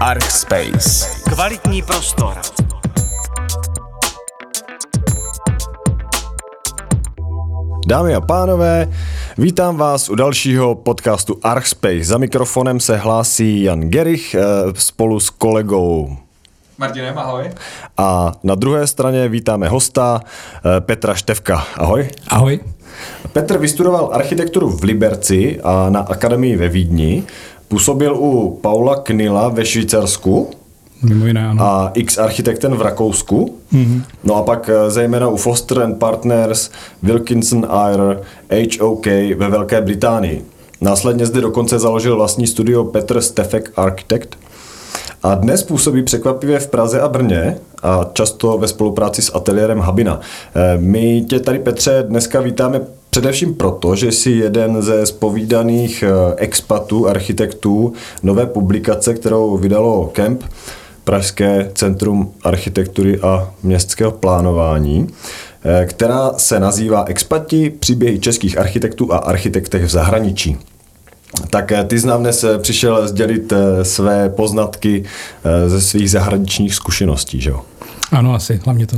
Archspace. Kvalitní prostor. Dámy a pánové, vítám vás u dalšího podcastu Archspace. Za mikrofonem se hlásí Jan Gerich eh, spolu s kolegou Martinem, ahoj. a na druhé straně vítáme hosta eh, Petra Števka. Ahoj. Ahoj. Petr vystudoval architekturu v Liberci a na akademii ve Vídni. Působil u Paula Knila ve Švýcarsku Mimo jiné, ano. a X architekten v Rakousku. Mm-hmm. No a pak eh, zejména u Foster and Partners, Wilkinson Eyre, HOK ve Velké Británii. Následně zde dokonce založil vlastní studio Petr Stefek Architect. A dnes působí překvapivě v Praze a Brně a často ve spolupráci s ateliérem Habina. Eh, My tě tady, Petře, dneska vítáme především proto, že jsi jeden ze spovídaných eh, expatů, architektů nové publikace, kterou vydalo Kemp, Pražské centrum architektury a městského plánování, eh, která se nazývá Expati příběhy českých architektů a architektech v zahraničí. Tak eh, ty jsi nám dnes eh, přišel sdělit eh, své poznatky ze svých zahraničních zkušeností, že jo? Ano, asi, hlavně to.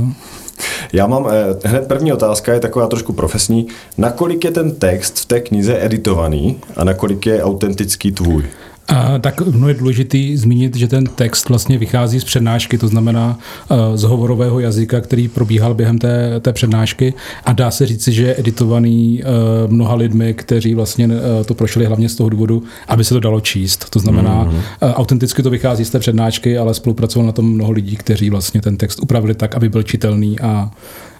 Já mám, hned první otázka je taková trošku profesní. Nakolik je ten text v té knize editovaný a nakolik je autentický tvůj? A, tak no je důležitý zmínit, že ten text vlastně vychází z přednášky, to znamená uh, z hovorového jazyka, který probíhal během té, té přednášky a dá se říci, že je editovaný uh, mnoha lidmi, kteří vlastně uh, to prošli hlavně z toho důvodu, aby se to dalo číst. To znamená, mm-hmm. autenticky to vychází z té přednášky, ale spolupracovalo na tom mnoho lidí, kteří vlastně ten text upravili tak, aby byl čitelný a,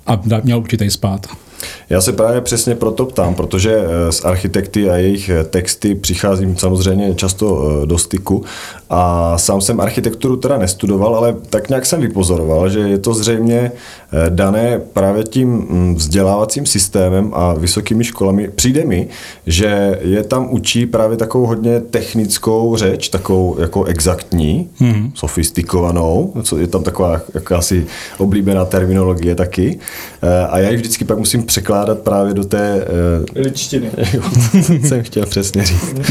a měl určitý spát. Já se právě přesně proto ptám, protože eh, s architekty a jejich eh, texty přicházím samozřejmě často eh, do styku a sám jsem architekturu teda nestudoval, ale tak nějak jsem vypozoroval, že je to zřejmě dané právě tím mm, vzdělávacím systémem a vysokými školami. Přijde mi, že je tam učí právě takovou hodně technickou řeč, takovou jako exaktní, hmm. sofistikovanou, co je tam taková jakási oblíbená terminologie taky. A já ji vždycky pak musím překládat právě do té... Ličtiny. Jo, to jsem chtěl přesně říct. uh,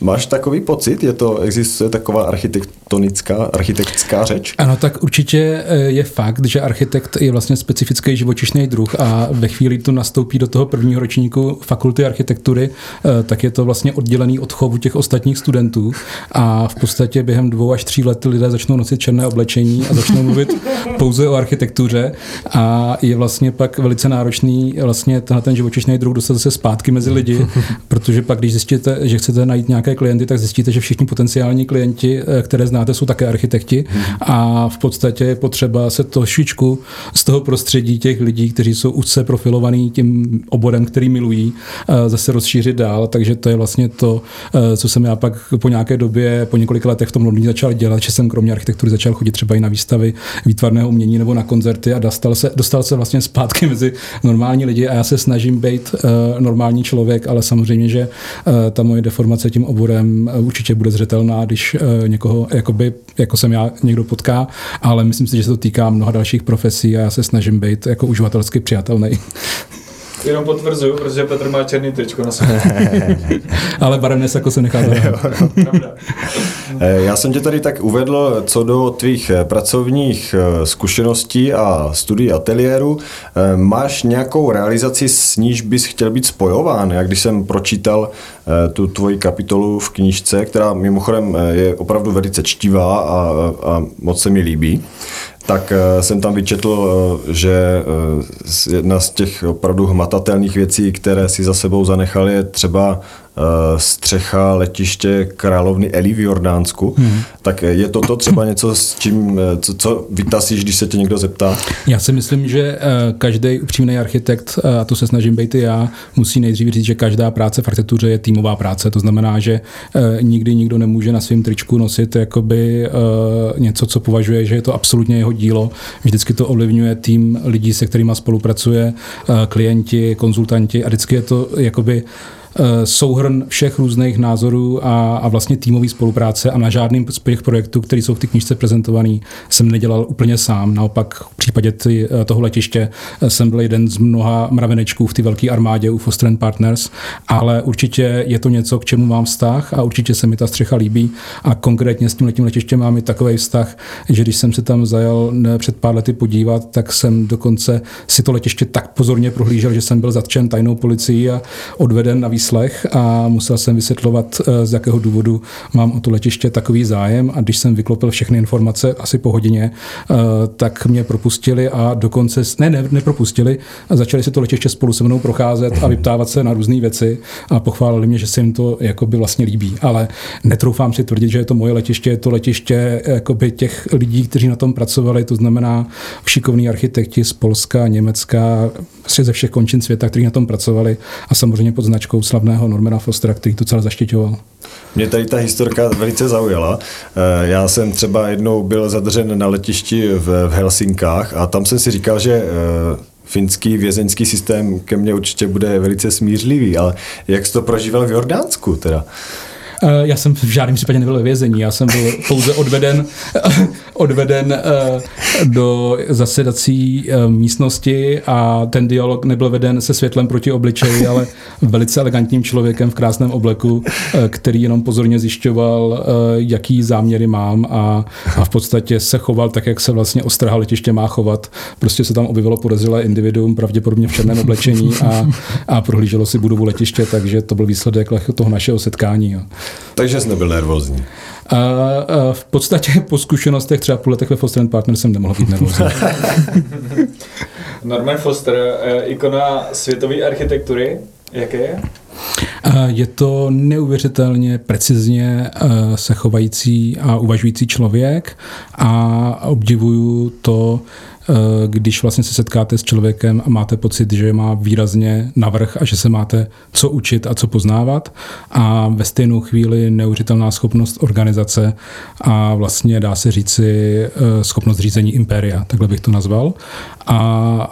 máš takový pocit? Je to, existuje taková architektonická, architektská řeč? Ano, tak určitě eh, je fakt, že architekt je vlastně specifický živočišný druh a ve chvíli to nastoupí do toho prvního ročníku fakulty architektury, eh, tak je to vlastně oddělený od chovu těch ostatních studentů. A v podstatě během dvou až tří let lidé začnou nosit černé oblečení a začnou mluvit pouze o architektuře. A je vlastně pak velice náročný vlastně tenhle ten živočišný druh dostat se zpátky mezi lidi, protože pak, když zjistíte, že chcete najít nějaké klienty, tak zjistíte, že všichni potenciální klienti, eh, které znáte, jsou také architekti. A v podstatě je potřeba se trošičku z toho prostředí těch lidí, kteří jsou úzce profilovaní tím oborem, který milují, eh, zase rozšířit dál, takže to je vlastně to, eh, co jsem já pak po nějaké době, po několika letech v tom Londýně začal dělat, že jsem kromě architektury začal chodit třeba i na výstavy výtvarného umění nebo na koncerty a dostal se, dostal se vlastně zpátky mezi normální lidi a já se snažím být uh, normální člověk, ale samozřejmě, že ta moje deformace tím oborem určitě bude zřetelná, když někoho, jakoby, jako jsem já, někdo potká, ale myslím si, že se to týká mnoha dalších profesí a já se snažím být jako uživatelsky přijatelný. Jenom potvrzuju, protože Petr má černý tričko na sobě. ale barevné sako se nechá. Eh, Já jsem tě tady tak uvedl co do tvých eh, pracovních eh, zkušeností a studií ateliéru. Máš nějakou realizaci, s níž bys chtěl být spojován? Jak když jsem pročítal tu tvoji kapitolu v knížce, která mimochodem je opravdu velice čtivá a, a moc se mi líbí, tak eh, jsem tam vyčetl, eh, že eh, jedna z těch opravdu hmatatelných věcí, které si za sebou zanechal, je třeba střecha letiště královny Eli v Jordánsku. Hmm. Tak eh, je toto třeba něco, s čím, eh, co, co vytasíš, když se tě někdo zeptá? Já si myslím, že eh, každý upřímný architekt, eh, a to se snažím být i já, musí nejdřív říct, že každá práce v architektuře je týmová práce. To znamená, že eh, nikdy nikdo nemůže na svém tričku nosit jakoby eh, něco, co považuje, že je to absolutně jeho dílo. Vždycky to ovlivňuje tým lidí, se kterými spolupracuje, eh, klienti, konzultanti a vždycky je to jakoby souhrn všech různých názorů a, a vlastně týmový spolupráce a na žádným z těch projektů, které jsou v té knižce prezentovaný, jsem nedělal úplně sám. Naopak v případě ty, toho letiště jsem byl jeden z mnoha mravenečků v té velké armádě u Foster Partners, ale určitě je to něco, k čemu mám vztah a určitě se mi ta střecha líbí a konkrétně s tím letím letištěm mám i takový vztah, že když jsem se tam zajel před pár lety podívat, tak jsem dokonce si to letiště tak pozorně prohlížel, že jsem byl zatčen tajnou policií a odveden na výslech a musel jsem vysvětlovat, eh, z jakého důvodu mám o to letiště takový zájem a když jsem vyklopil všechny informace asi po hodině, eh, tak mě propustili a dokonce, ne, ne nepropustili, začali si to letiště spolu se mnou procházet a vyptávat se na různé věci a pochválili mě, že se jim to jakoby vlastně líbí. Ale netroufám si tvrdit, že je to moje letiště, je to letiště jakoby těch lidí, kteří na tom pracovali, to znamená šikovní architekti z Polska, Německa, ze všech končin světa, kteří na tom pracovali a samozřejmě pod značkou slavného Normana Fostera, který to celé zaštiťoval. Mě tady ta historka velice zaujala. Eh, já jsem třeba jednou byl zadržen na letišti v Helsinkách a tam jsem si říkal, že eh, finský vězeňský systém ke mně určitě bude velice smířlivý, ale jak jsi to prožíval v Jordánsku teda? Eh, já jsem v žádném případě nebyl ve vězení, já jsem byl pouze odveden, odveden eh, do zasedací eh, místnosti a ten dialog nebyl veden se světlem proti obličeji, ale velice elegantním člověkem v krásném obleku, který jenom pozorně zjišťoval, jaký záměry mám a, a v podstatě se choval tak, jak se vlastně ostraha letiště má chovat. Prostě se tam objevilo podezřelé individuum, pravděpodobně v černém oblečení a, a prohlíželo si budovu letiště, takže to byl výsledek toho našeho setkání. Takže jsi nebyl nervózní. A, a v podstatě po zkušenostech třeba půl letech ve Foster Partner jsem nemohl být nervózní. Norman Foster, eh, ikona světové architektury, jaké je? Je to neuvěřitelně precizně eh, se chovající a uvažující člověk a obdivuju to, když vlastně se setkáte s člověkem a máte pocit, že má výrazně navrh a že se máte co učit a co poznávat a ve stejnou chvíli neuvěřitelná schopnost organizace a vlastně dá se říci eh, schopnost řízení impéria, takhle bych to nazval. A,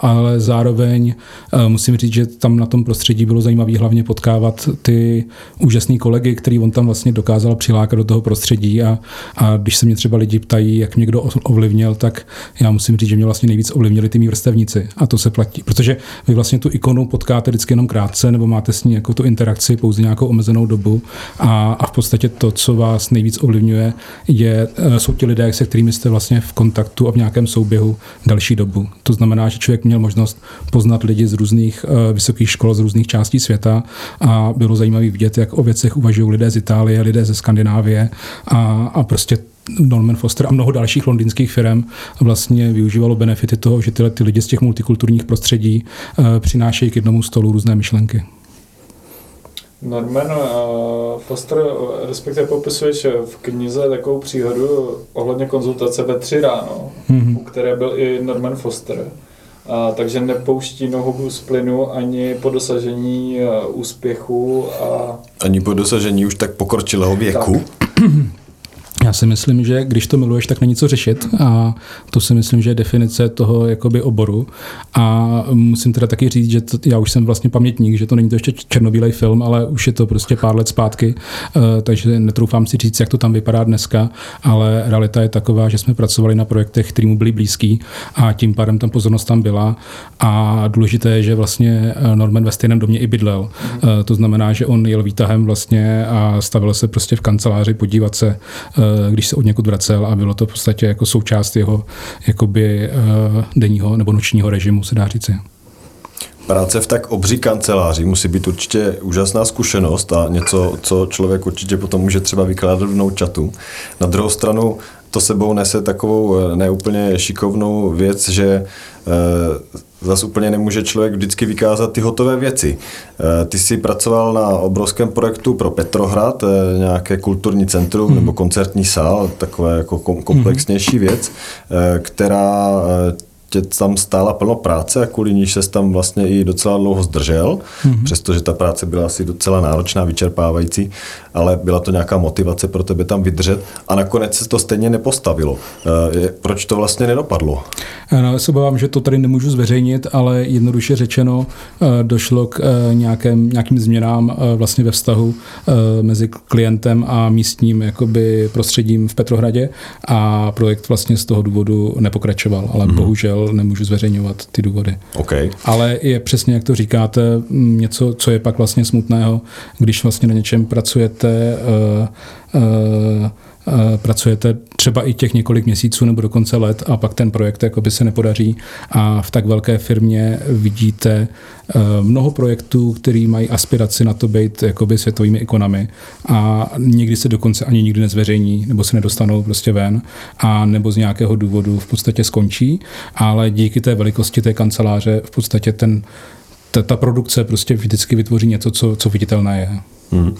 ale zároveň eh, musím říct, že tam na tom prostředí bylo zajímavé hlavně potkávat ty úžasné kolegy, který on tam vlastně dokázal přilákat do toho prostředí a, a když se mě třeba lidi ptají, jak mě kdo ovlivnil, tak já musím říct, že mě vlastně vlastně nejvíc ovlivnili ty mý vrstevníci. A to se platí, protože vy vlastně tu ikonu potkáte vždycky jenom krátce nebo máte s ní jako tu interakci pouze nějakou omezenou dobu. A, a v podstatě to, co vás nejvíc ovlivňuje, je, eh, jsou ti lidé, se kterými jste vlastně v kontaktu a v nějakém souběhu další dobu. To znamená, že člověk měl možnost poznat lidi z různých uh, vysokých škol, z různých částí světa. A bylo zajímavé vidět, jak o věcech uvažují lidé z Itálie, lidé ze Skandinávie. A, a prostě Norman Foster a mnoho dalších londýnských firm vlastně využívalo benefity toho, že tyhle ty lidi z těch multikulturních prostředí uh, přinášejí k jednomu stolu různé myšlenky. Norman uh, Foster, respektive popisuješ v knize takovou příhodu ohledně konzultace ve tři ráno, mm-hmm. u které byl i Norman Foster. A, takže nepouští nohu z plynu ani po dosažení úspěchu. A... Ani po dosažení už tak pokročilého věku. Tak. Já si myslím, že když to miluješ, tak není co řešit a to si myslím, že je definice toho jakoby oboru. A musím teda taky říct, že to, já už jsem vlastně pamětník, že to není to ještě černobílej film, ale už je to prostě pár let zpátky, uh, takže netroufám si říct, jak to tam vypadá dneska, ale realita je taková, že jsme pracovali na projektech, který mu byli blízký a tím pádem tam pozornost tam byla. A důležité je, že vlastně eh, Norman ve stejném domě i bydlel. Uh, to znamená, že on jel výtahem vlastně a stavil se prostě v kanceláři podívat se uh, Eh, když se od někud vracel a bylo to v podstatě jako součást jeho jakoby eh, denního nebo nočního režimu, se dá říci. Práce v tak obří kanceláři musí být určitě úžasná zkušenost a něco, co člověk určitě potom může třeba vykládat v chatu. Na druhou stranu to sebou nese takovou eh, neúplně šikovnou věc, že zase úplně nemůže člověk vždycky vykázat ty hotové věci. Eh, ty jsi pracoval na obrovském projektu pro Petrohrad, eh, nějaké kulturní centrum hmm. nebo koncertní sál, takové jako komplexnější věc, eh, která tě tam stála plno práce a kvůli níž se tam vlastně i docela dlouho zdržel, mm-hmm. přestože ta práce byla asi docela náročná, vyčerpávající, ale byla to nějaká motivace pro tebe tam vydržet a nakonec se to stejně nepostavilo. E, proč to vlastně nedopadlo? No, já se obávám, že to tady nemůžu zveřejnit, ale jednoduše řečeno e, došlo k nějakém, nějakým změnám vlastně ve vztahu mezi klientem a místním jakoby prostředím v Petrohradě a projekt vlastně z toho důvodu nepokračoval, ale mm-hmm. bohužel nemůžu zveřejňovat ty důvody. Okay. Ale je přesně, jak to říkáte, něco, co je pak vlastně smutného, když vlastně na něčem pracujete uh, uh, pracujete třeba i těch několik měsíců nebo dokonce let a pak ten projekt jakoby se nepodaří a v tak velké firmě vidíte eh, mnoho projektů, který mají aspiraci na to být jakoby světovými ikonami a někdy se dokonce ani nikdy nezveřejní nebo se nedostanou prostě ven a nebo z nějakého důvodu v podstatě skončí, ale díky té velikosti té kanceláře v podstatě ten ta, ta produkce prostě vždycky vytvoří něco, co, co viditelné je. Hmm.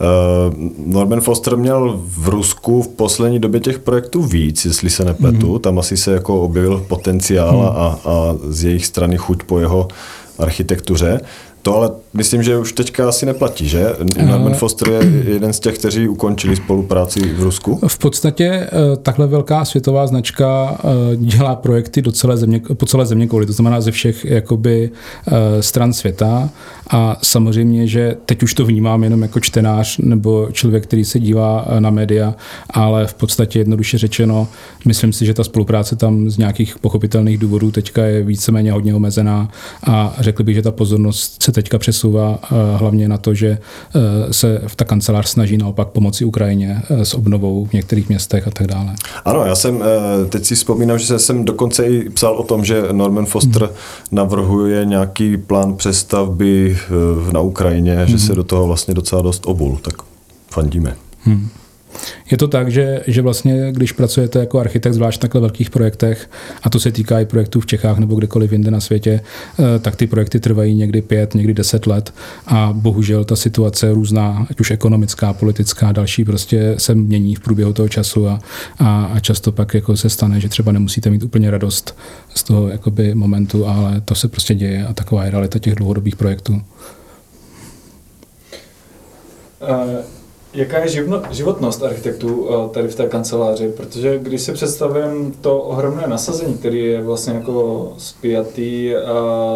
Uh, Norman Foster měl v Rusku v poslední době těch projektů víc, jestli se nepletu. Mm. Tam asi se jako objevil potenciál mm. a, a z jejich strany chuť po jeho architektuře. To ale myslím, že už teďka asi neplatí, že? Norman Foster je jeden z těch, kteří ukončili spolupráci v Rusku. V podstatě eh, takhle velká světová značka eh, dělá projekty do celé země, po celé země kvůli, to znamená ze všech jakoby eh, stran světa a samozřejmě, že teď už to vnímám jenom jako čtenář nebo člověk, který se dívá na média, ale v podstatě jednoduše řečeno, myslím si, že ta spolupráce tam z nějakých pochopitelných důvodů teďka je víceméně hodně omezená a řekl bych, že ta pozornost se teďka přesouvá eh, hlavně na to, že eh, se v ta kancelář snaží naopak pomoci Ukrajině eh, s obnovou v některých městech a tak dále. Ano, já jsem teď si vzpomínám, že jsem dokonce i psal o tom, že Norman Foster hmm. navrhuje nějaký plán přestavby na Ukrajině, hmm. že se do toho vlastně docela dost obul, tak fandíme. Hmm. Je to tak, že, že vlastně, když pracujete jako architekt, zvlášť v takhle velkých projektech, a to se týká i projektů v Čechách nebo kdekoliv jinde na světě, eh, tak ty projekty trvají někdy pět, někdy deset let a bohužel ta situace je různá, ať už ekonomická, politická, další prostě se mění v průběhu toho času a, a, a často pak jako se stane, že třeba nemusíte mít úplně radost z toho jakoby momentu, ale to se prostě děje a taková je realita těch dlouhodobých projektů. Uh Jaká je životnost architektů eh, tady v té kanceláři? Protože když si představím to ohromné nasazení, který je vlastně jako spjatý eh,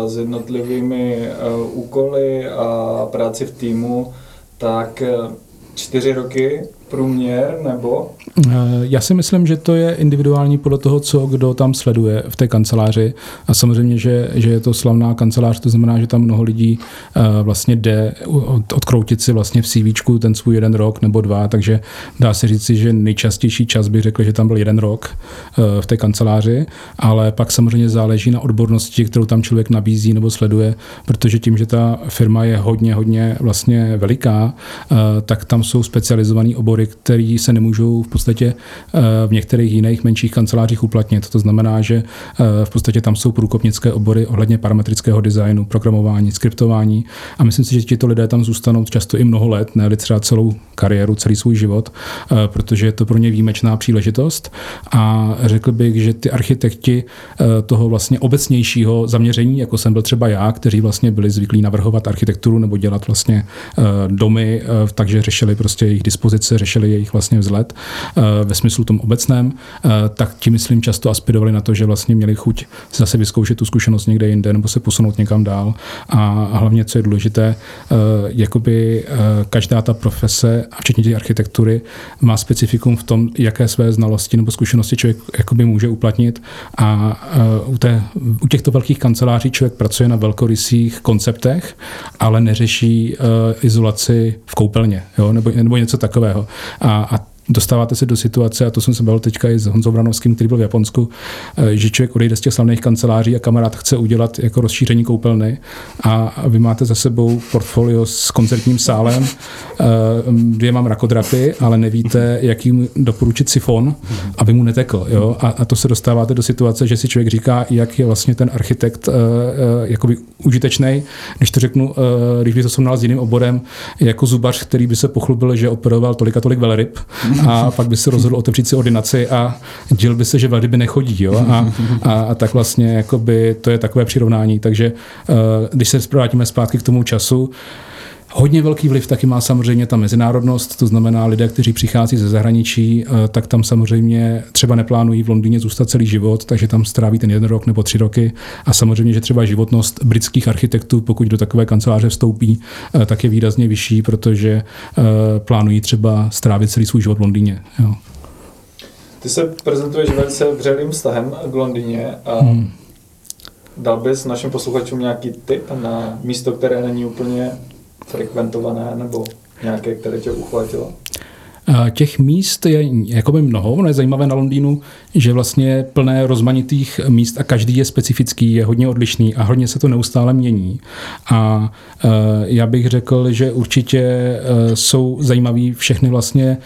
s jednotlivými eh, úkoly a práci v týmu, tak čtyři roky průměr nebo? Eh, já si myslím, že to je individuální podle toho, co kdo tam sleduje v té kanceláři. A samozřejmě, že, že je to slavná kancelář, to znamená, že tam mnoho lidí uh, vlastně jde odkroutit si vlastně v CV ten svůj jeden rok nebo dva, takže dá se říci, že nejčastější čas bych řekl, že tam byl jeden rok uh, v té kanceláři, ale pak samozřejmě záleží na odbornosti, kterou tam člověk nabízí nebo sleduje, protože tím, že ta firma je hodně, hodně vlastně veliká, tak tam jsou specializované obory, názory, které se nemůžou v podstatě eh, v některých jiných menších kancelářích uplatnit. To znamená, že eh, v podstatě tam jsou průkopnické obory ohledně parametrického designu, programování, skriptování a myslím si, že tito lidé tam zůstanou často i mnoho let, ne třeba celou kariéru, celý svůj život, eh, protože je to pro ně výjimečná příležitost a řekl bych, že ty architekti toho vlastně obecnějšího zaměření, jako jsem byl třeba já, kteří vlastně byli zvyklí navrhovat architekturu nebo dělat vlastně domy, takže řešili prostě jejich dispozice, řešili jejich vlastně vzhled eh, ve smyslu tom obecném, eh, tak ti myslím často aspirovali na to, že vlastně měli chuť zase vyzkoušet tu zkušenost někde jinde nebo se posunout někam dál. A hlavně, co je důležité, eh, jakoby každá ta profese, a včetně těch architektury, má specifikum v tom, jaké své znalosti nebo zkušenosti člověk jakoby může uplatnit. A u, té, u těchto velkých kanceláří člověk pracuje na velkorysých konceptech, ale neřeší izolaci v koupelně jo? Nebo, nebo něco takového. A, a dostáváte se do situace, a to jsem se bavil teďka i s Honzou Vranovským, který byl v Japonsku, eh, že člověk odejde z těch slavných kanceláří a kamarád chce udělat jako rozšíření koupelny a vy máte za sebou portfolio s koncertním sálem, eh, dvěma mrakodrapy, ale nevíte, jak jim doporučit sifon, aby mu netekl. Jo? A, a to se dostáváte do situace, že si člověk říká, jak je vlastně ten architekt uh, jakoby užitečný, když to řeknu, když by to srovnal s jiným oborem, jako zubař, který by se pochlubil, že operoval tolik a tolik velryb, a pak by se rozhodl otevřít si ordinaci a děl by se, že velryby nechodí. Jo? A, a, a, tak vlastně jakoby, to je takové přirovnání. Takže uh, když se vrátíme zpátky k tomu času, Hodně velký vliv taky má samozřejmě ta mezinárodnost, to znamená lidé, kteří přichází ze zahraničí, eh, tak tam samozřejmě třeba neplánují v Londýně zůstat celý život, takže tam stráví ten jeden rok nebo tři roky. A samozřejmě, že třeba životnost britských architektů, pokud do takové kanceláře vstoupí, eh, tak je výrazně vyšší, protože eh, plánují třeba strávit celý svůj život v Londýně. Jo. Ty se prezentuješ velice vřelým vztahem k Londýně a hmm. dal bys našim posluchačům nějaký tip na místo, které není úplně frekventované nebo nějaké, které tě uchvátilo? Těch míst je jakoby mnoho, ono je zajímavé na Londýnu, že vlastně plné rozmanitých míst a každý je specifický, je hodně odlišný a hodně se to neustále mění. A e, já bych řekl, že určitě e, jsou zajímavé všechny vlastně e,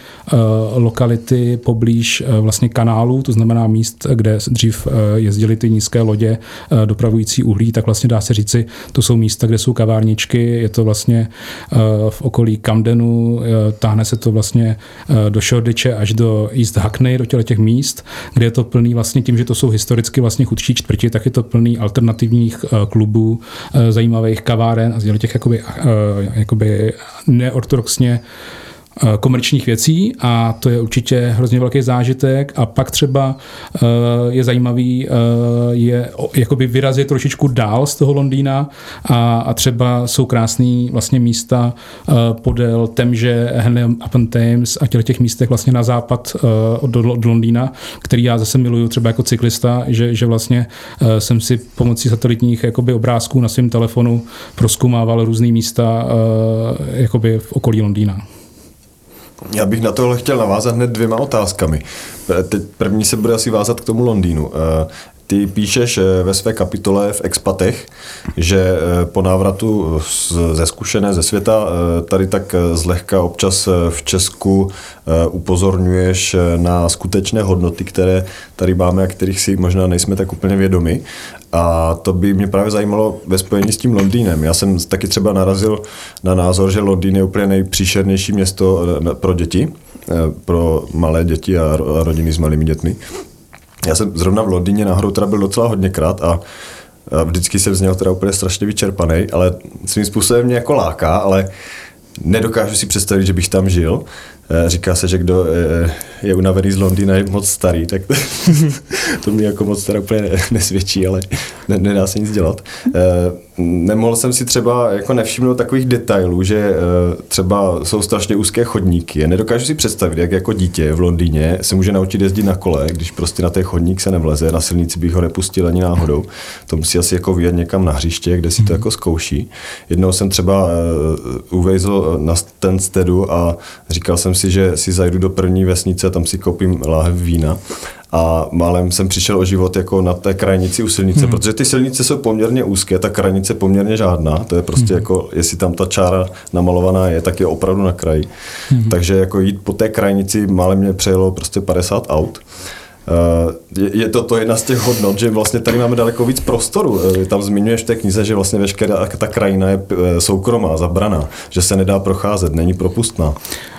lokality poblíž vlastně kanálů, to znamená míst, kde dřív jezdily ty nízké lodě dopravující uhlí, tak vlastně dá se říci, to jsou místa, kde jsou kavárničky, je to vlastně v okolí Camdenu, táhne se to vlastně do Shoreditche až do East Hackney, do těle těch míst, kde je to plný vlastně tím, že to jsou historicky vlastně chudší čtvrti, tak je to plný alternativních eh, klubů, eh, zajímavých kaváren a těch jakoby, jakoby neortodoxně Eh, komerčních věcí a to je určitě hrozně velký zážitek a pak třeba eh, je zajímavý eh, je jakoby vyrazit trošičku dál z toho Londýna a, a třeba jsou krásné vlastně místa podél Temže, Henley upon Thames a těch těch místech vlastně na západ od, od Londýna, který já zase miluju třeba jako cyklista, že, že vlastně jsem si pomocí satelitních jakoby obrázků na svém telefonu proskumával různé místa jakoby v okolí Londýna. Já bych na tohle chtěl navázat hned dvěma otázkami. Teď první se bude asi vázat k tomu Londýnu. Eh, ty píšeš eh, ve své kapitole v Expatech, že eh, po návratu ze zkušené ze světa tady tak zlehka občas v Česku upozorňuješ na skutečné hodnoty, které tady máme a kterých si možná nejsme tak úplně vědomi. A to by mě právě zajímalo ve spojení s tím Londýnem. Já jsem taky třeba narazil na názor, že Londýn je úplně nejpříšernější město eh, pro děti, eh, pro malé děti a rodiny s malými dětmi. Já jsem zrovna v Londýně nahoru teda byl docela hodněkrát a vždycky jsem z něho teda úplně strašně vyčerpaný, ale svým způsobem mě jako láká, ale nedokážu si představit, že bych tam žil. Eh, říká se, že kdo eh, je unavený z Londýna je moc starý, tak to, to mi jako moc teda úplně nesvědčí, ale nedá se nic dělat. Eh, nemohl jsem si třeba jako nevšimnout takových detailů, že třeba jsou strašně úzké chodníky. Nedokážu si představit, jak jako dítě v Londýně se může naučit jezdit na kole, když prostě na ten chodník se nevleze, na silnici bych ho nepustil ani náhodou. To musí asi jako vyjet někam na hřiště, kde si to mhm. jako zkouší. Jednou jsem třeba uvejzl na ten stedu a říkal jsem si, že si zajdu do první vesnice, tam si koupím láhev vína a málem jsem přišel o život jako na té krajnici u silnice, hmm. protože ty silnice jsou poměrně úzké, ta krajnice poměrně žádná, to je prostě hmm. jako, jestli tam ta čára namalovaná je, tak je opravdu na kraji. Hmm. Takže jako jít po té krajnici málem mě přejelo prostě 50 aut. Eh, je to, to jedna z těch hodnot, že vlastně tady máme daleko víc prostoru. Eh, tam zmiňuješ v té knize, že vlastně veškerá ta krajina je eh, soukromá, zabraná, že se nedá procházet, není propustná.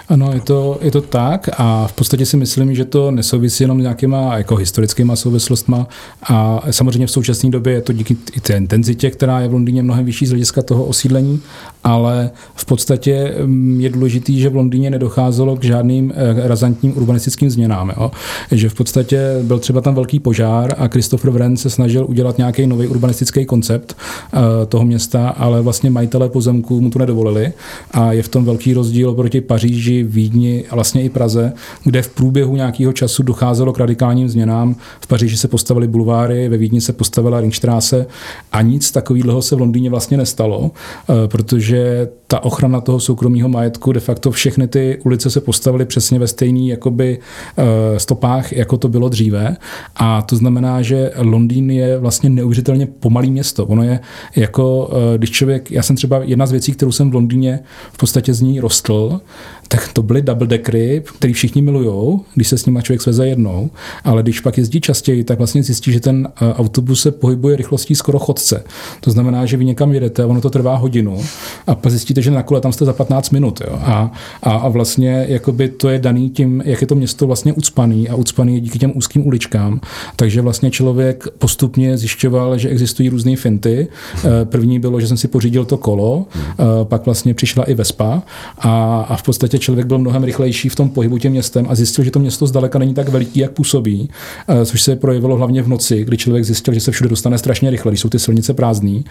Ano, je to, je to tak a v podstatě si myslím, že to nesouvisí jenom s nějakýma jako historickýma souvislostma a samozřejmě v současné době je to díky i té intenzitě, která je v Londýně mnohem vyšší z hlediska toho osídlení, ale v podstatě mm, je důležitý, že v Londýně nedocházelo k žádným eh, razantním urbanistickým změnám. Jo? Že v podstatě byl třeba tam velký požár a Christopher Wren se snažil udělat nějaký nový urbanistický koncept uh, toho města, ale vlastně majitelé pozemků mu to nedovolili a je v tom velký rozdíl proti Paříži, Vídni a vlastně i Praze, kde v průběhu nějakého času docházelo k radikálním změnám. V Paříži se postavily bulváry, ve Vídni se postavila Ringstraße a nic takového se v Londýně vlastně nestalo, eh, protože ta ochrana toho soukromého majetku, de facto všechny ty ulice se postavily přesně ve stejný jakoby eh, stopách, jako to bylo dříve. A to znamená, že Londýn je vlastně neuvěřitelně pomalý město. Ono je jako, eh, když člověk, já jsem třeba jedna z věcí, kterou jsem v Londýně v podstatě z ní rostl, tak to byly double deckery, který všichni milujou, když se s nimi člověk sveze jednou, ale když pak jezdí častěji, tak vlastně zjistí, že ten eh, autobus se pohybuje rychlostí skoro chodce. To znamená, že vy někam jedete, ono to trvá hodinu a pak zjistíte, tušíte, že na kole tam jste za 15 minut. Jo? A, a, a vlastně jakoby to je daný tím, jak je to město vlastně ucpaný a ucpaný je díky těm úzkým uličkám. Takže vlastně člověk postupně zjišťoval, že existují různé finty. Eh, první bylo, že jsem si pořídil to kolo, eh, pak vlastně přišla i Vespa a, a v podstatě člověk byl mnohem rychlejší v tom pohybu tím městem a zjistil, že to město zdaleka není tak veliký, jak působí, eh, což se projevilo hlavně v noci, kdy člověk zjistil, že se všude dostane strašně rychle, když jsou ty silnice prázdné.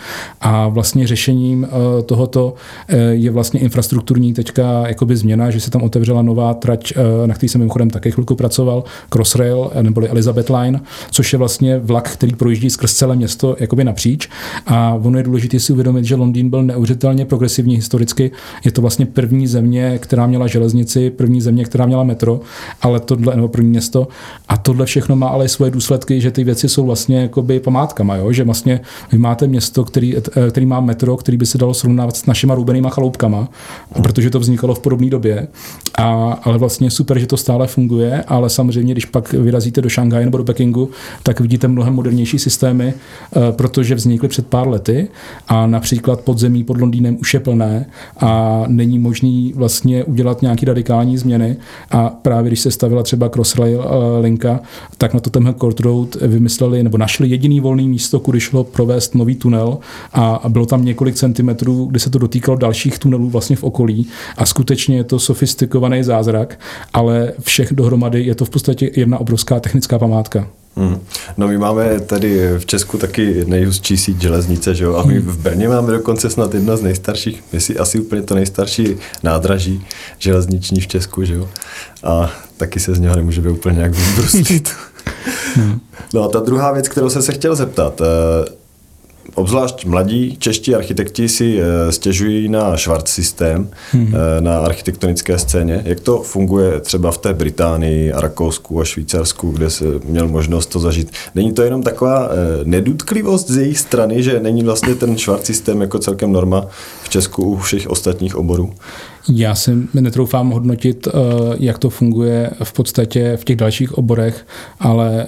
A vlastně řešením tohoto je vlastně infrastrukturní teďka jakoby změna, že se tam otevřela nová trať, na který jsem mimochodem také chvilku pracoval, Crossrail neboli Elizabeth Line, což je vlastně vlak, který projíždí skrz celé město jakoby napříč. A ono je důležité si uvědomit, že Londýn byl neuvěřitelně progresivní historicky. Je to vlastně první země, která měla železnici, první země, která měla metro, ale tohle, nebo první město. A tohle všechno má ale svoje důsledky, že ty věci jsou vlastně jakoby památkama, jo? že vlastně vy máte město, který, který má metro, který by se dalo srovnávat s našima růbenýma chaloupkama, protože to vznikalo v podobné době. A, ale vlastně super, že to stále funguje, ale samozřejmě, když pak vyrazíte do Šanghaje nebo do Pekingu, tak vidíte mnohem modernější systémy, eh, protože vznikly před pár lety a například podzemí pod Londýnem už je plné a není možný vlastně udělat nějaký radikální změny a právě když se stavila třeba Crossrail eh, linka, tak na to tenhle Court Road vymysleli nebo našli jediný volný místo, kudy šlo provést nový tunel a bylo tam několik centimetrů, kdy se to dotýkalo dalších tunelů vlastně v okolí a skutečně je to sofistikovaný zázrak, ale všech dohromady je to v podstatě jedna obrovská technická památka. Hmm. No my máme tady v Česku taky nejhustší síť železnice, že jo? A my hmm. v Brně máme dokonce snad jedna z nejstarších, myslím asi úplně to nejstarší nádraží železniční v Česku, že jo? A taky se z něho nemůžeme úplně nějak vybruslit. Hmm. No a ta druhá věc, kterou jsem se chtěl zeptat, eh, obzvlášť mladí čeští architekti si eh, stěžují na Schwarz systém hmm. na architektonické scéně. Jak to funguje třeba v té Británii, Rakousku a Švýcarsku, kde se měl možnost to zažít? Není to jenom taková eh, nedutklivost z jejich strany, že není vlastně ten Schwarz systém jako celkem norma v Česku u všech ostatních oborů? Já si netroufám hodnotit, jak to funguje v podstatě v těch dalších oborech, ale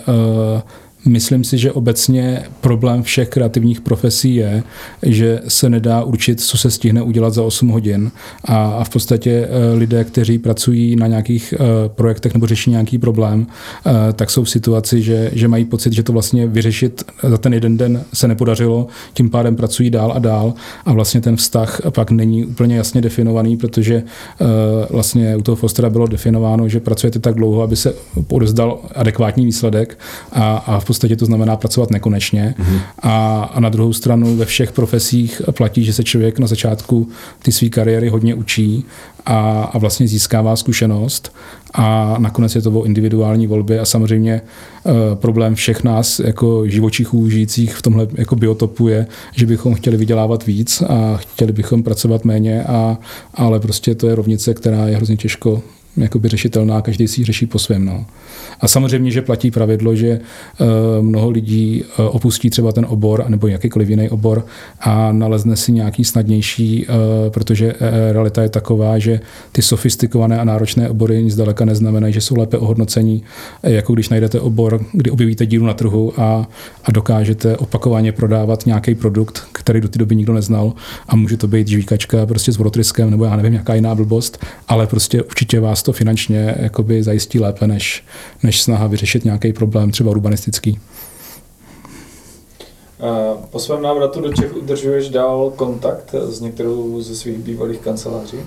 Myslím si, že obecně problém všech kreativních profesí je, že se nedá určit, co se stihne udělat za 8 hodin. A, v podstatě eh, lidé, kteří pracují na nějakých eh, projektech nebo řeší nějaký problém, eh, tak jsou v situaci, že, že mají pocit, že to vlastně vyřešit za ten jeden den se nepodařilo, tím pádem pracují dál a dál. A vlastně ten vztah pak není úplně jasně definovaný, protože vlastně u toho Fostera bylo definováno, že pracujete tak dlouho, aby se odezdal adekvátní výsledek. A, a v podstatě to znamená pracovat nekonečně. Mm-hmm. A, a na druhou stranu ve všech profesích platí, že se člověk na začátku ty své kariéry hodně učí a, a vlastně získává zkušenost a nakonec je to o individuální volbě a samozřejmě e, problém všech nás jako živočichů žijících v tomhle jako biotopu je, že bychom chtěli vydělávat víc a chtěli bychom pracovat méně, a, ale prostě to je rovnice, která je hrozně těžko jakoby řešitelná, každý si ji řeší po svém. No. A samozřejmě, že platí pravidlo, že eh, mnoho lidí eh, opustí třeba ten obor nebo jakýkoliv jiný obor a nalezne si nějaký snadnější, eh, protože realita je taková, že ty sofistikované a náročné obory nic daleka neznamenají, že jsou lépe ohodnocení, jako když najdete obor, kdy objevíte díru na trhu a, a dokážete opakovaně prodávat nějaký produkt, který do té doby nikdo neznal a může to být žvíkačka prostě s vodotryskem nebo já nevím, jaká jiná blbost, ale prostě určitě vás to finančně jakoby zajistí lépe, než, než snaha vyřešit nějaký problém, třeba urbanistický. Po svém návratu do Čech udržuješ dál kontakt s některou ze svých bývalých kanceláří?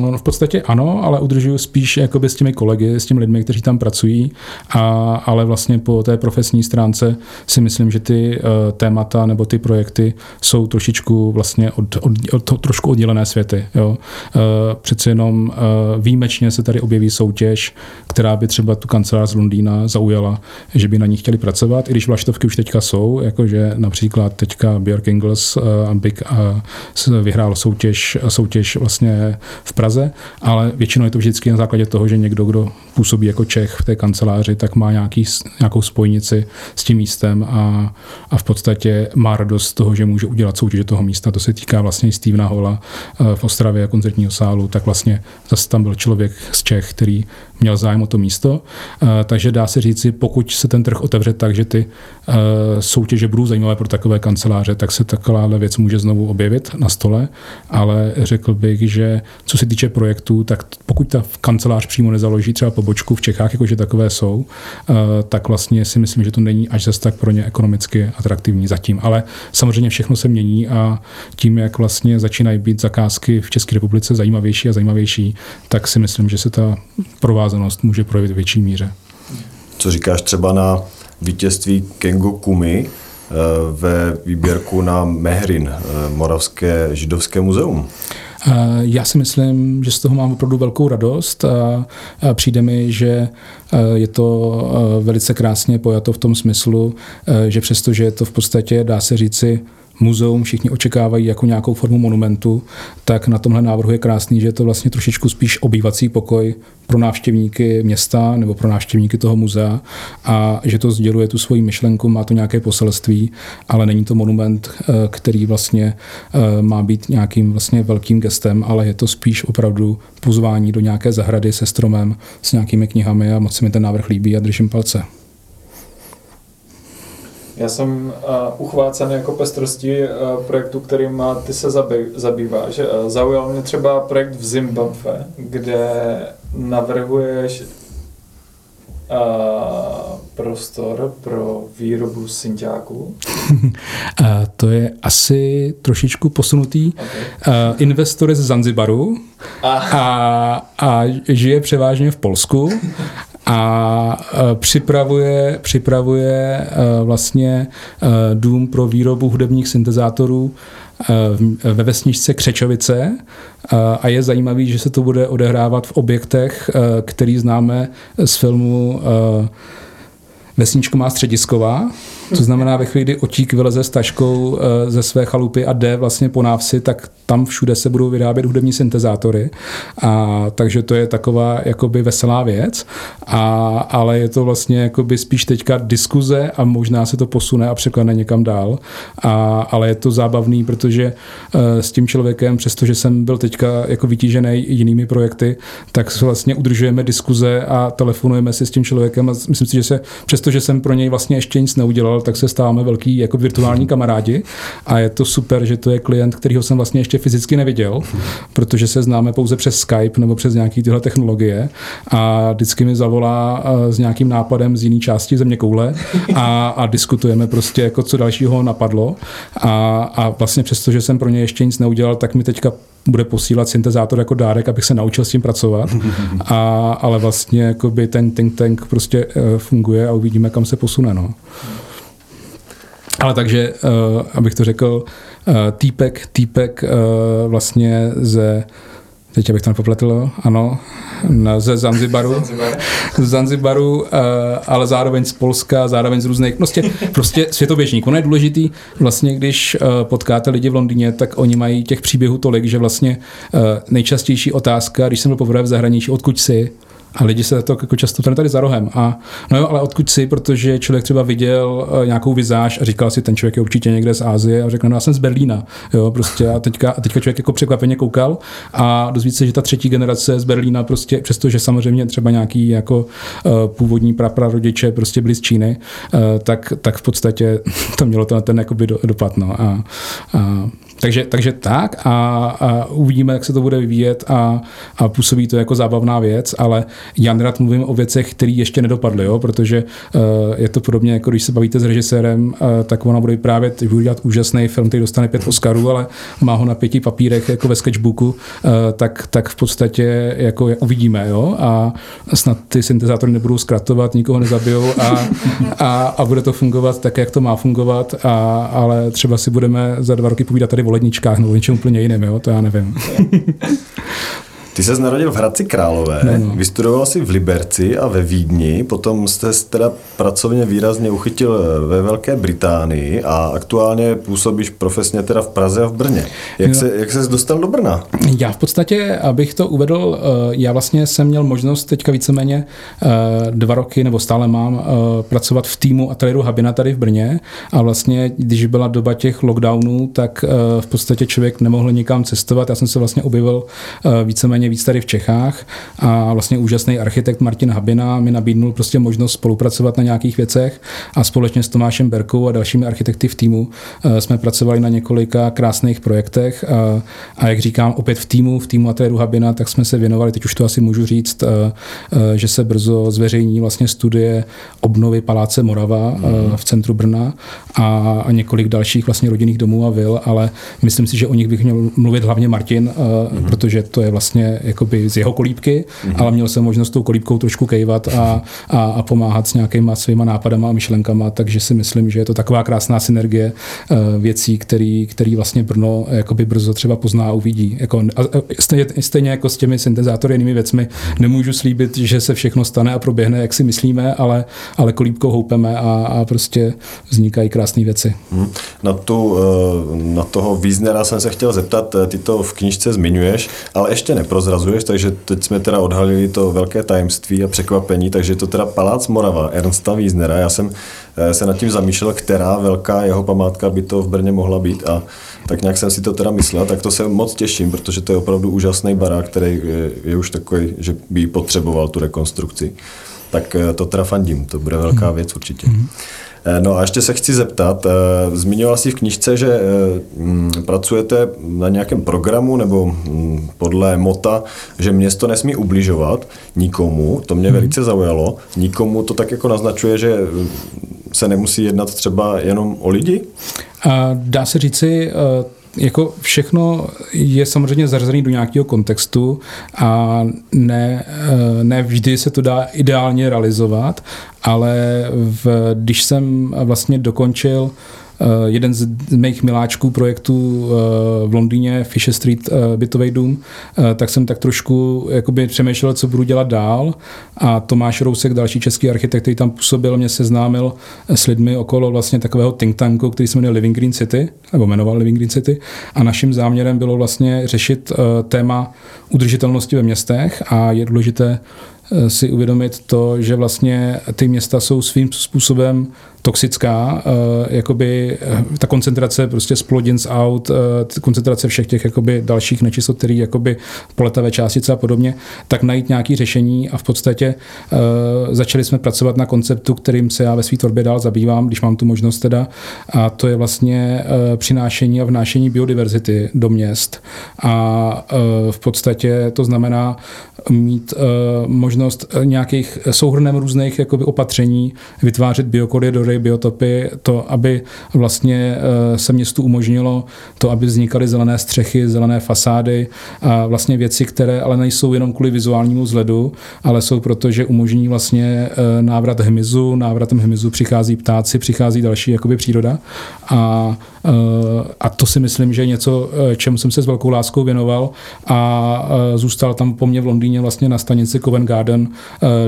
No, v podstatě ano, ale udržuju spíš jakoby s těmi kolegy, s těmi lidmi, kteří tam pracují, a, ale vlastně po té profesní stránce si myslím, že ty uh, témata nebo ty projekty jsou trošičku vlastně od, od, od, od trošku oddělené světy. Jo. Uh, přece jenom uh, výjimečně se tady objeví soutěž, která by třeba tu kancelář z Londýna zaujala, že by na ní chtěli pracovat, i když vlaštovky už teďka jsou, jakože například teďka Björk Ingles uh, Big uh, vyhrál soutěž, soutěž vlastně v Praze, ale většinou je to vždycky na základě toho, že někdo, kdo působí jako Čech v té kanceláři, tak má nějaký, nějakou spojnici s tím místem a, a v podstatě má radost z toho, že může udělat soutěže toho místa. To se týká vlastně i Stevena Hola eh, v Ostravě koncertního sálu, tak vlastně zase tam byl člověk z Čech, který měl zájem o to místo. Takže dá se říci, pokud se ten trh otevře tak, že ty soutěže budou zajímavé pro takové kanceláře, tak se takováhle věc může znovu objevit na stole, ale řekl bych, že co se týče projektů, tak pokud ta kancelář přímo nezaloží třeba pobočku v Čechách, jakože takové jsou, tak vlastně si myslím, že to není až zase tak pro ně ekonomicky atraktivní zatím. Ale samozřejmě všechno se mění a tím, jak vlastně začínají být zakázky v České republice zajímavější a zajímavější, tak si myslím, že se ta provázanost může projevit větší míře. Co říkáš třeba na vítězství Kengo Kumi eh, ve výběrku na Mehrin, eh, Moravské židovské muzeum? Já si myslím, že z toho mám opravdu velkou radost a přijde mi, že je to velice krásně pojato v tom smyslu, že přestože je to v podstatě, dá se říci, muzeum všichni očekávají jako nějakou formu monumentu, tak na tomhle návrhu je krásný, že je to vlastně trošičku spíš obývací pokoj pro návštěvníky města nebo pro návštěvníky toho muzea a že to sděluje tu svoji myšlenku, má to nějaké poselství, ale není to monument, eh, který vlastně eh, má být nějakým vlastně velkým gestem, ale je to spíš opravdu pozvání do nějaké zahrady se stromem, s nějakými knihami a moc se mi ten návrh líbí a držím palce. Já jsem uh, uchvácen jako pestrostí uh, projektu, kterým uh, ty se zabý, zabýváš. Uh, zaujal mě třeba projekt v Zimbabwe, kde navrhuješ uh, prostor pro výrobu synťáků? to je asi trošičku posunutý. Okay. Uh, investor z Zanzibaru a, a žije převážně v Polsku a e, připravuje, připravuje e, vlastně e, dům pro výrobu hudebních syntezátorů ve vesničce Křečovice. A je zajímavý, že se to bude odehrávat v objektech, který známe z filmu Vesničko má středisková, to znamená, ve chvíli, kdy otík vyleze s taškou eh, ze své chalupy a jde vlastně po návsi, tak tam všude se budou vyrábět hudební syntezátory. A, takže to je taková jakoby veselá věc, a, ale je to vlastně jakoby spíš teďka diskuze a možná se to posune a překlene někam dál. A, ale je to zábavný, protože uh, s tím člověkem, přestože jsem byl teďka jako vytížený jinými projekty, tak vlastně udržujeme diskuze a telefonujeme si s tím člověkem a myslím si, že se, přestože jsem pro něj vlastně ještě nic neudělal, tak se stáváme velký jako virtuální kamarádi a je to super, že to je klient, kterýho jsem vlastně ještě fyzicky neviděl, protože se známe pouze přes Skype nebo přes nějaké tyhle technologie a vždycky mi zavolá eh, s nějakým nápadem z jiné části země koule a, a diskutujeme prostě jako co dalšího napadlo a, a vlastně přesto, že jsem pro ně ještě nic neudělal, tak mi teďka bude posílat syntezátor jako dárek, abych se naučil s tím pracovat. A, ale vlastně ten think tank prostě uh, funguje a uvidíme, kam se posune. No. Ale takže, uh, abych to řekl, uh, týpek, týpek uh, vlastně ze teď abych to nepopletl, ano, ze Zanzibaru, z Zanzibaru, ale zároveň z Polska, zároveň z různých, prostě, prostě světoběžník. Ono je důležitý, vlastně když potkáte lidi v Londýně, tak oni mají těch příběhů tolik, že vlastně nejčastější otázka, když jsem byl poprvé v zahraničí, odkud jsi, a lidi se to jako často to tady za rohem. A no jo, ale odkud si, protože člověk třeba viděl uh, nějakou vizáž a říkal si, ten člověk je určitě někde z Ázie a řekl, no já jsem z Berlína. Jo, prostě a teďka, a teďka člověk jako překvapeně koukal a dozví se, že ta třetí generace z Berlína prostě, přestože samozřejmě třeba nějaký jako uh, původní praprarodiče prostě byli z Číny, uh, tak, tak v podstatě to mělo to na ten jakoby do, dopad. No. A, a takže, takže tak a, a uvidíme, jak se to bude vyvíjet a, a působí to jako zábavná věc, ale já nerad mluvím o věcech, které ještě nedopadly, jo, protože uh, je to podobně, jako když se bavíte s režisérem, uh, tak ona bude vyprávět, bude dělat úžasný film, který dostane pět Oscarů, ale má ho na pěti papírech jako ve sketchbooku, uh, tak, tak v podstatě jako uvidíme, jo, a snad ty syntezátory nebudou zkratovat, nikoho nezabijou a, a, a bude to fungovat tak, jak to má fungovat, a, ale třeba si budeme za dva roky povídat tady o ledničkách nebo něčem úplně jiném, jo? to já nevím. Ty se narodil v Hradci Králové, no, no. vystudoval si v Liberci a ve Vídni, potom jste teda pracovně výrazně uchytil ve Velké Británii a aktuálně působíš profesně teda v Praze a v Brně. Jak, se, jak ses dostal do Brna? Já v podstatě, abych to uvedl, eh, já vlastně jsem měl možnost teďka víceméně eh, dva roky, nebo stále mám, eh, pracovat v týmu ateliéru Habina tady v Brně a vlastně, když byla doba těch lockdownů, tak v podstatě člověk nemohl nikam cestovat. Já jsem se vlastně objevil víceméně poměrně víc tady v Čechách a vlastně úžasný architekt Martin Habina mi nabídnul prostě možnost spolupracovat na nějakých věcech a společně s Tomášem Berkou a dalšími architekty v týmu jsme pracovali na několika krásných projektech a, a jak říkám, opět v týmu, v týmu ateliéru Habina, tak jsme se věnovali, teď už to asi můžu říct, že se brzo zveřejní vlastně studie obnovy Paláce Morava mm. v centru Brna a několik dalších vlastně rodinných domů a vil, ale myslím si, že o nich bych měl mluvit hlavně Martin, mm. protože to je vlastně jakoby z jeho kolíbky, mm. ale měl jsem možnost tou kolíbkou trošku kejvat a, a, a pomáhat s nějakýma svýma nápadama a myšlenkama, takže si myslím, že je to taková krásná synergie věcí, který, který vlastně Brno jakoby brzo třeba pozná a uvidí. Jako, a stejně, stejně jako s těmi syntezátory jinými věcmi, nemůžu slíbit, že se všechno stane a proběhne, jak si myslíme, ale, ale kolíbkou houpeme a, a prostě vznikají krásné věci. Hmm. Na, tu, eh, na toho Wiesnera jsem se chtěl zeptat, eh, ty to v knižce zmiňuješ, ale ještě neprozrazuješ, takže teď jsme teda odhalili to velké tajemství a překvapení, takže je to teda Palác Morava Ernsta Wiesnera. Já jsem eh, se nad tím zamýšlel, která velká jeho památka by to v Brně mohla být a tak nějak jsem si to teda myslel, tak to se moc těším, protože to je opravdu úžasný barák, který je, je už takový, že by potřeboval tu rekonstrukci. Tak to teda fandím, to bude velká věc určitě. Mm-hmm. Eh, no a ještě se chci zeptat, eh, zmiňoval jsi v knižce, že eh, mm, pracujete na nějakém programu nebo mm, podle mota, že město nesmí ubližovat nikomu, to mě mhm. velice zaujalo, nikomu to tak jako naznačuje, že se nemusí jednat třeba jenom o lidi? Dá se říci, jako všechno je samozřejmě zařazené do nějakého kontextu a ne, eh, ne vždy se to dá ideálně realizovat, ale v, když jsem vlastně dokončil jeden z mých miláčků projektů eh, v Londýně, Fisher Street eh, bytový dům, tak jsem tak trošku jakoby přemýšlel, co budu dělat dál. A Tomáš Rousek, další český architekt, který tam působil, mě seznámil s lidmi okolo vlastně takového think tanku, který se jmenuje Living Green City, nebo jmenoval Living Green City. A naším záměrem bylo vlastně řešit téma udržitelnosti ve městech a je důležité si uvědomit to, že vlastně ty města jsou svým způsobem toxická, uh, jakoby uh, ta koncentrace prostě splodins out, uh, koncentrace všech těch jakoby dalších nečistot, který jakoby poletavé částice a podobně, tak najít nějaké řešení a v podstatě začali jsme pracovat na konceptu, kterým se já ve své tvorbě dál zabývám, když mám tu možnost teda, a to je vlastně přinášení a vnášení biodiverzity do měst. A v podstatě to znamená mít možnost nějakých souhrnem různých jakoby opatření, vytvářet biokoridory, biotopy, to, aby vlastně eh, se městu umožnilo to, aby vznikaly zelené střechy, zelené fasády a vlastně věci, které ale nejsou jenom kvůli vizuálnímu vzhledu, ale jsou proto, že umožní vlastně eh, návrat hmyzu, návratem hmyzu přichází ptáci, přichází další jakoby příroda. A Eh, a to si myslím, že je něco, čemu jsem se s velkou láskou věnoval a zůstal tam po mně v Londýně vlastně na stanici Covent Garden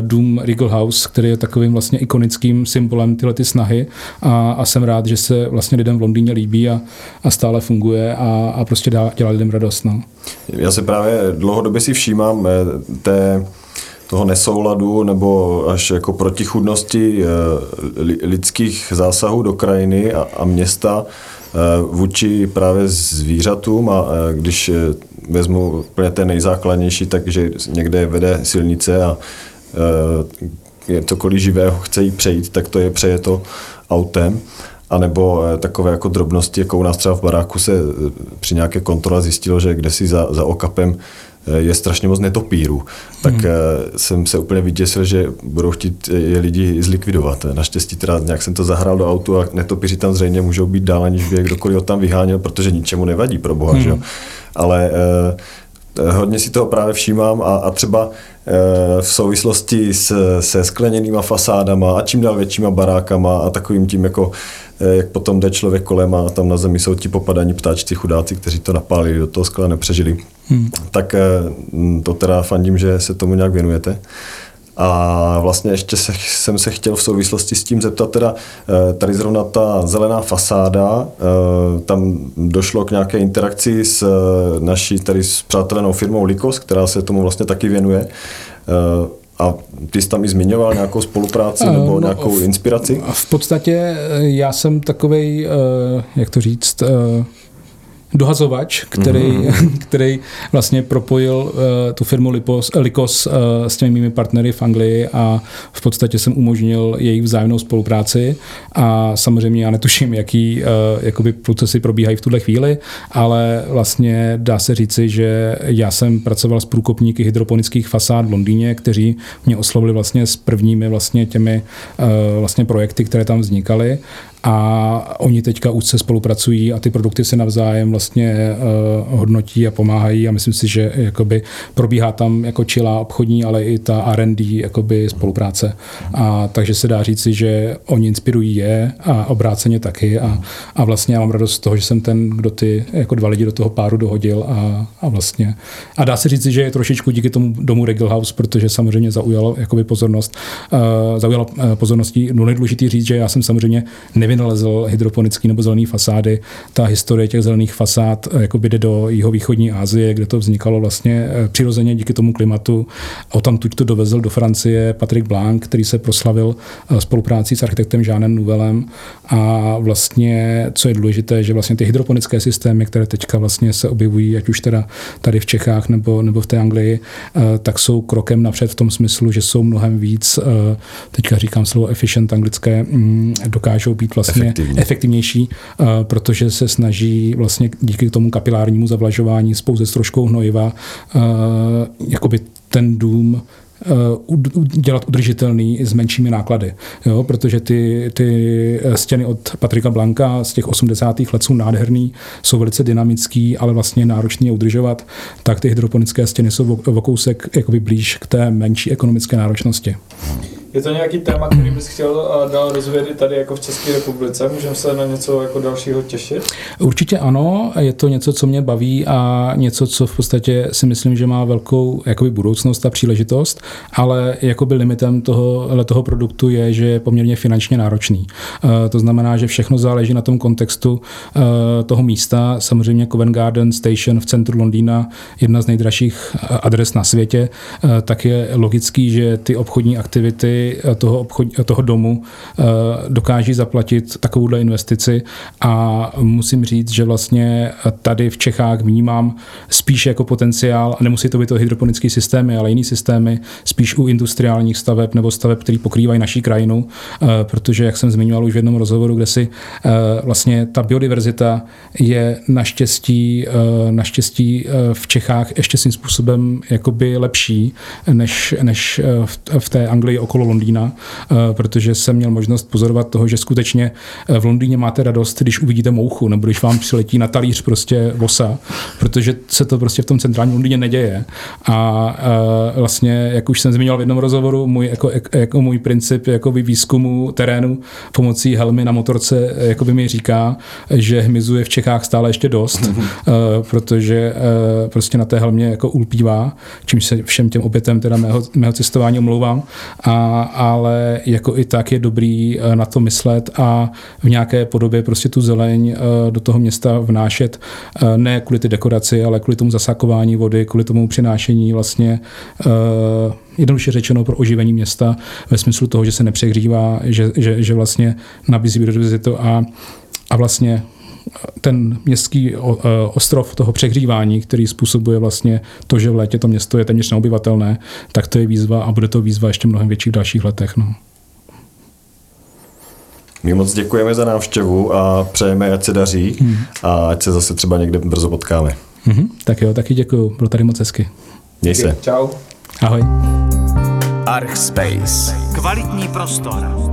dům Regal House, který je takovým vlastně ikonickým symbolem tyhle ty snahy a, a jsem rád, že se vlastně lidem v Londýně líbí a, a stále funguje a, a prostě dá, dělá lidem radost. No. Já se právě dlouhodobě si všímám té toho nesouladu nebo až jako protichudnosti lidských zásahů do krajiny a, a města Eh, vůči právě zvířatům a eh, když eh, vezmu úplně ten nejzákladnější, takže někde vede silnice a cokoliv živého chce jí přejít, tak to je přeje to autem. A nebo takové jako drobnosti, jako u nás třeba v baráku se při nějaké kontrole zjistilo, že kde si za, za okapem je strašně moc netopíru, tak hmm. jsem se úplně vyděsil, že budou chtít je lidi zlikvidovat. Naštěstí teda nějak jsem to zahrál do autu a netopíři tam zřejmě můžou být dál, aniž by je kdokoliv ho tam vyháněl, protože ničemu nevadí pro boha, hmm. že jo. Ale eh, hodně si toho právě všímám a, a třeba eh, v souvislosti s, se skleněnýma fasádama a čím dál většíma barákama a takovým tím jako Eh, jak potom jde člověk kolem a tam na zemi jsou ti popadaní ptáčci chudáci, kteří to napálili do toho skla nepřežili. Hmm. Tak eh, to teda fandím, že se tomu nějak věnujete. A vlastně ještě se, jsem se chtěl v souvislosti s tím zeptat, teda eh, tady zrovna ta zelená fasáda, tam došlo k nějaké interakci s naší tady s přátelenou firmou Likos, která se tomu vlastně taky věnuje. A ty jsi tam i zmiňoval nějakou spolupráci nebo no, nějakou v, inspiraci? V podstatě eh, já jsem takovej, eh, jak to říct, eh, dohazovač, který, mm-hmm. který vlastně propojil uh, tu firmu Lipos, Likos uh, s těmi mými partnery v Anglii a v podstatě jsem umožnil jejich vzájemnou spolupráci a samozřejmě já netuším, jaký uh, jakoby procesy probíhají v tuhle chvíli, ale vlastně dá se říci, že já jsem pracoval s průkopníky hydroponických fasád v Londýně, kteří mě oslovili vlastně s prvními vlastně těmi uh, vlastně projekty, které tam vznikaly a oni teďka úzce spolupracují a ty produkty se navzájem vlastně uh, hodnotí a pomáhají. A myslím si, že jakoby probíhá tam jako čilá obchodní, ale i ta R&D jakoby spolupráce. A takže se dá říci, že oni inspirují je a obráceně taky. A, a vlastně já mám radost z toho, že jsem ten, kdo ty jako dva lidi do toho páru dohodil a, a vlastně a dá se říci, že je trošičku díky tomu domu Regal House, protože samozřejmě zaujalo jakoby pozornost, uh, zaujalo uh, pozorností, no nejdůležitý říct, že já jsem samozřejmě nevynalezl hydroponický nebo zelený fasády. Ta historie těch zelených fasád eh, jakoby jde do jihovýchodní Asie, kde to vznikalo vlastně eh, přirozeně díky tomu klimatu. O tam to dovezl do Francie Patrick Blanc, který se proslavil eh, spoluprácí s architektem Žánem Nuvelem a vlastně, co je důležité, že vlastně ty hydroponické systémy, které teďka vlastně se objevují, ať už teda tady v Čechách nebo, nebo v té Anglii, tak jsou krokem napřed v tom smyslu, že jsou mnohem víc, teďka říkám slovo efficient anglické, mm, dokážou být vlastně Efektivní. efektivnější, uh, protože se snaží vlastně díky tomu kapilárnímu zavlažování s pouze s troškou hnojiva uh, jakoby ten dům uh, dělat udržitelný s menšími náklady. Jo? Protože ty, ty stěny od Patrika Blanka z těch 80. let jsou nádherný, jsou velice dynamický, ale vlastně náročný je udržovat, tak ty hydroponické stěny jsou o kousek jakoby blíž k té menší ekonomické náročnosti. Je to nějaký téma, který bys chtěl dál rozvíjet i tady jako v České republice? Můžeme se na něco jako dalšího těšit? Určitě ano, je to něco, co mě baví a něco, co v podstatě si myslím, že má velkou jakoby budoucnost a příležitost, ale jakoby limitem toho, toho produktu je, že je poměrně finančně náročný. Eh, to znamená, že všechno záleží na tom kontextu eh, toho místa. Samozřejmě Covent Garden Station v centru Londýna, jedna z nejdražších eh, adres na světě, tak je logický, že ty obchodní aktivity toho, obchod, toho domu eh, dokáží zaplatit takovouhle investici. A musím říct, že vlastně tady v Čechách vnímám spíš jako potenciál, a nemusí to být to hydroponické systémy, ale jiný systémy, spíš u industriálních staveb nebo staveb, které pokrývají naší krajinu, eh, protože, jak jsem zmiňoval už v jednom rozhovoru, kde si eh, vlastně ta biodiverzita je naštěstí, naštěstí v Čechách ještě svým způsobem jakoby lepší než, než v té Anglii okolo Londýna, eh, protože jsem měl možnost pozorovat toho, že skutečně eh, v Londýně máte radost, když uvidíte mouchu, nebo když vám přiletí na talíř prostě vosa, protože se to prostě v tom centrálním Londýně neděje. A eh, vlastně, jak už jsem zmiňoval v jednom rozhovoru, můj, jako, jako můj princip jako výzkumu terénu pomocí helmy na motorce jako by mi říká, že hmyzu je v Čechách stále ještě dost, mm-hmm. protože prostě na té helmě jako ulpívá, čím se všem těm obětem teda mého, mého cestování omlouvám. A ale jako i tak je dobrý eh, na to myslet a v nějaké podobě prostě tu zeleň eh, do toho města vnášet, eh, ne kvůli ty dekoraci, ale kvůli tomu zasakování vody, kvůli tomu přinášení vlastně jednoduše řečeno pro oživení města ve smyslu toho, že se nepřehřívá, že, že, že vlastně nabízí biodiverzitu a, a vlastně ten městský ostrov toho přehřívání, který způsobuje vlastně to, že v létě to město je téměř neobyvatelné, tak to je výzva a bude to výzva ještě mnohem větších dalších letech. No. My moc děkujeme za návštěvu a přejeme, ať se daří hmm. a ať se zase třeba někde brzo potkáme. Hmm, tak jo, taky děkuju, bylo tady moc hezky. Měj se. Čau. Ahoj. Archspace. Kvalitní prostor.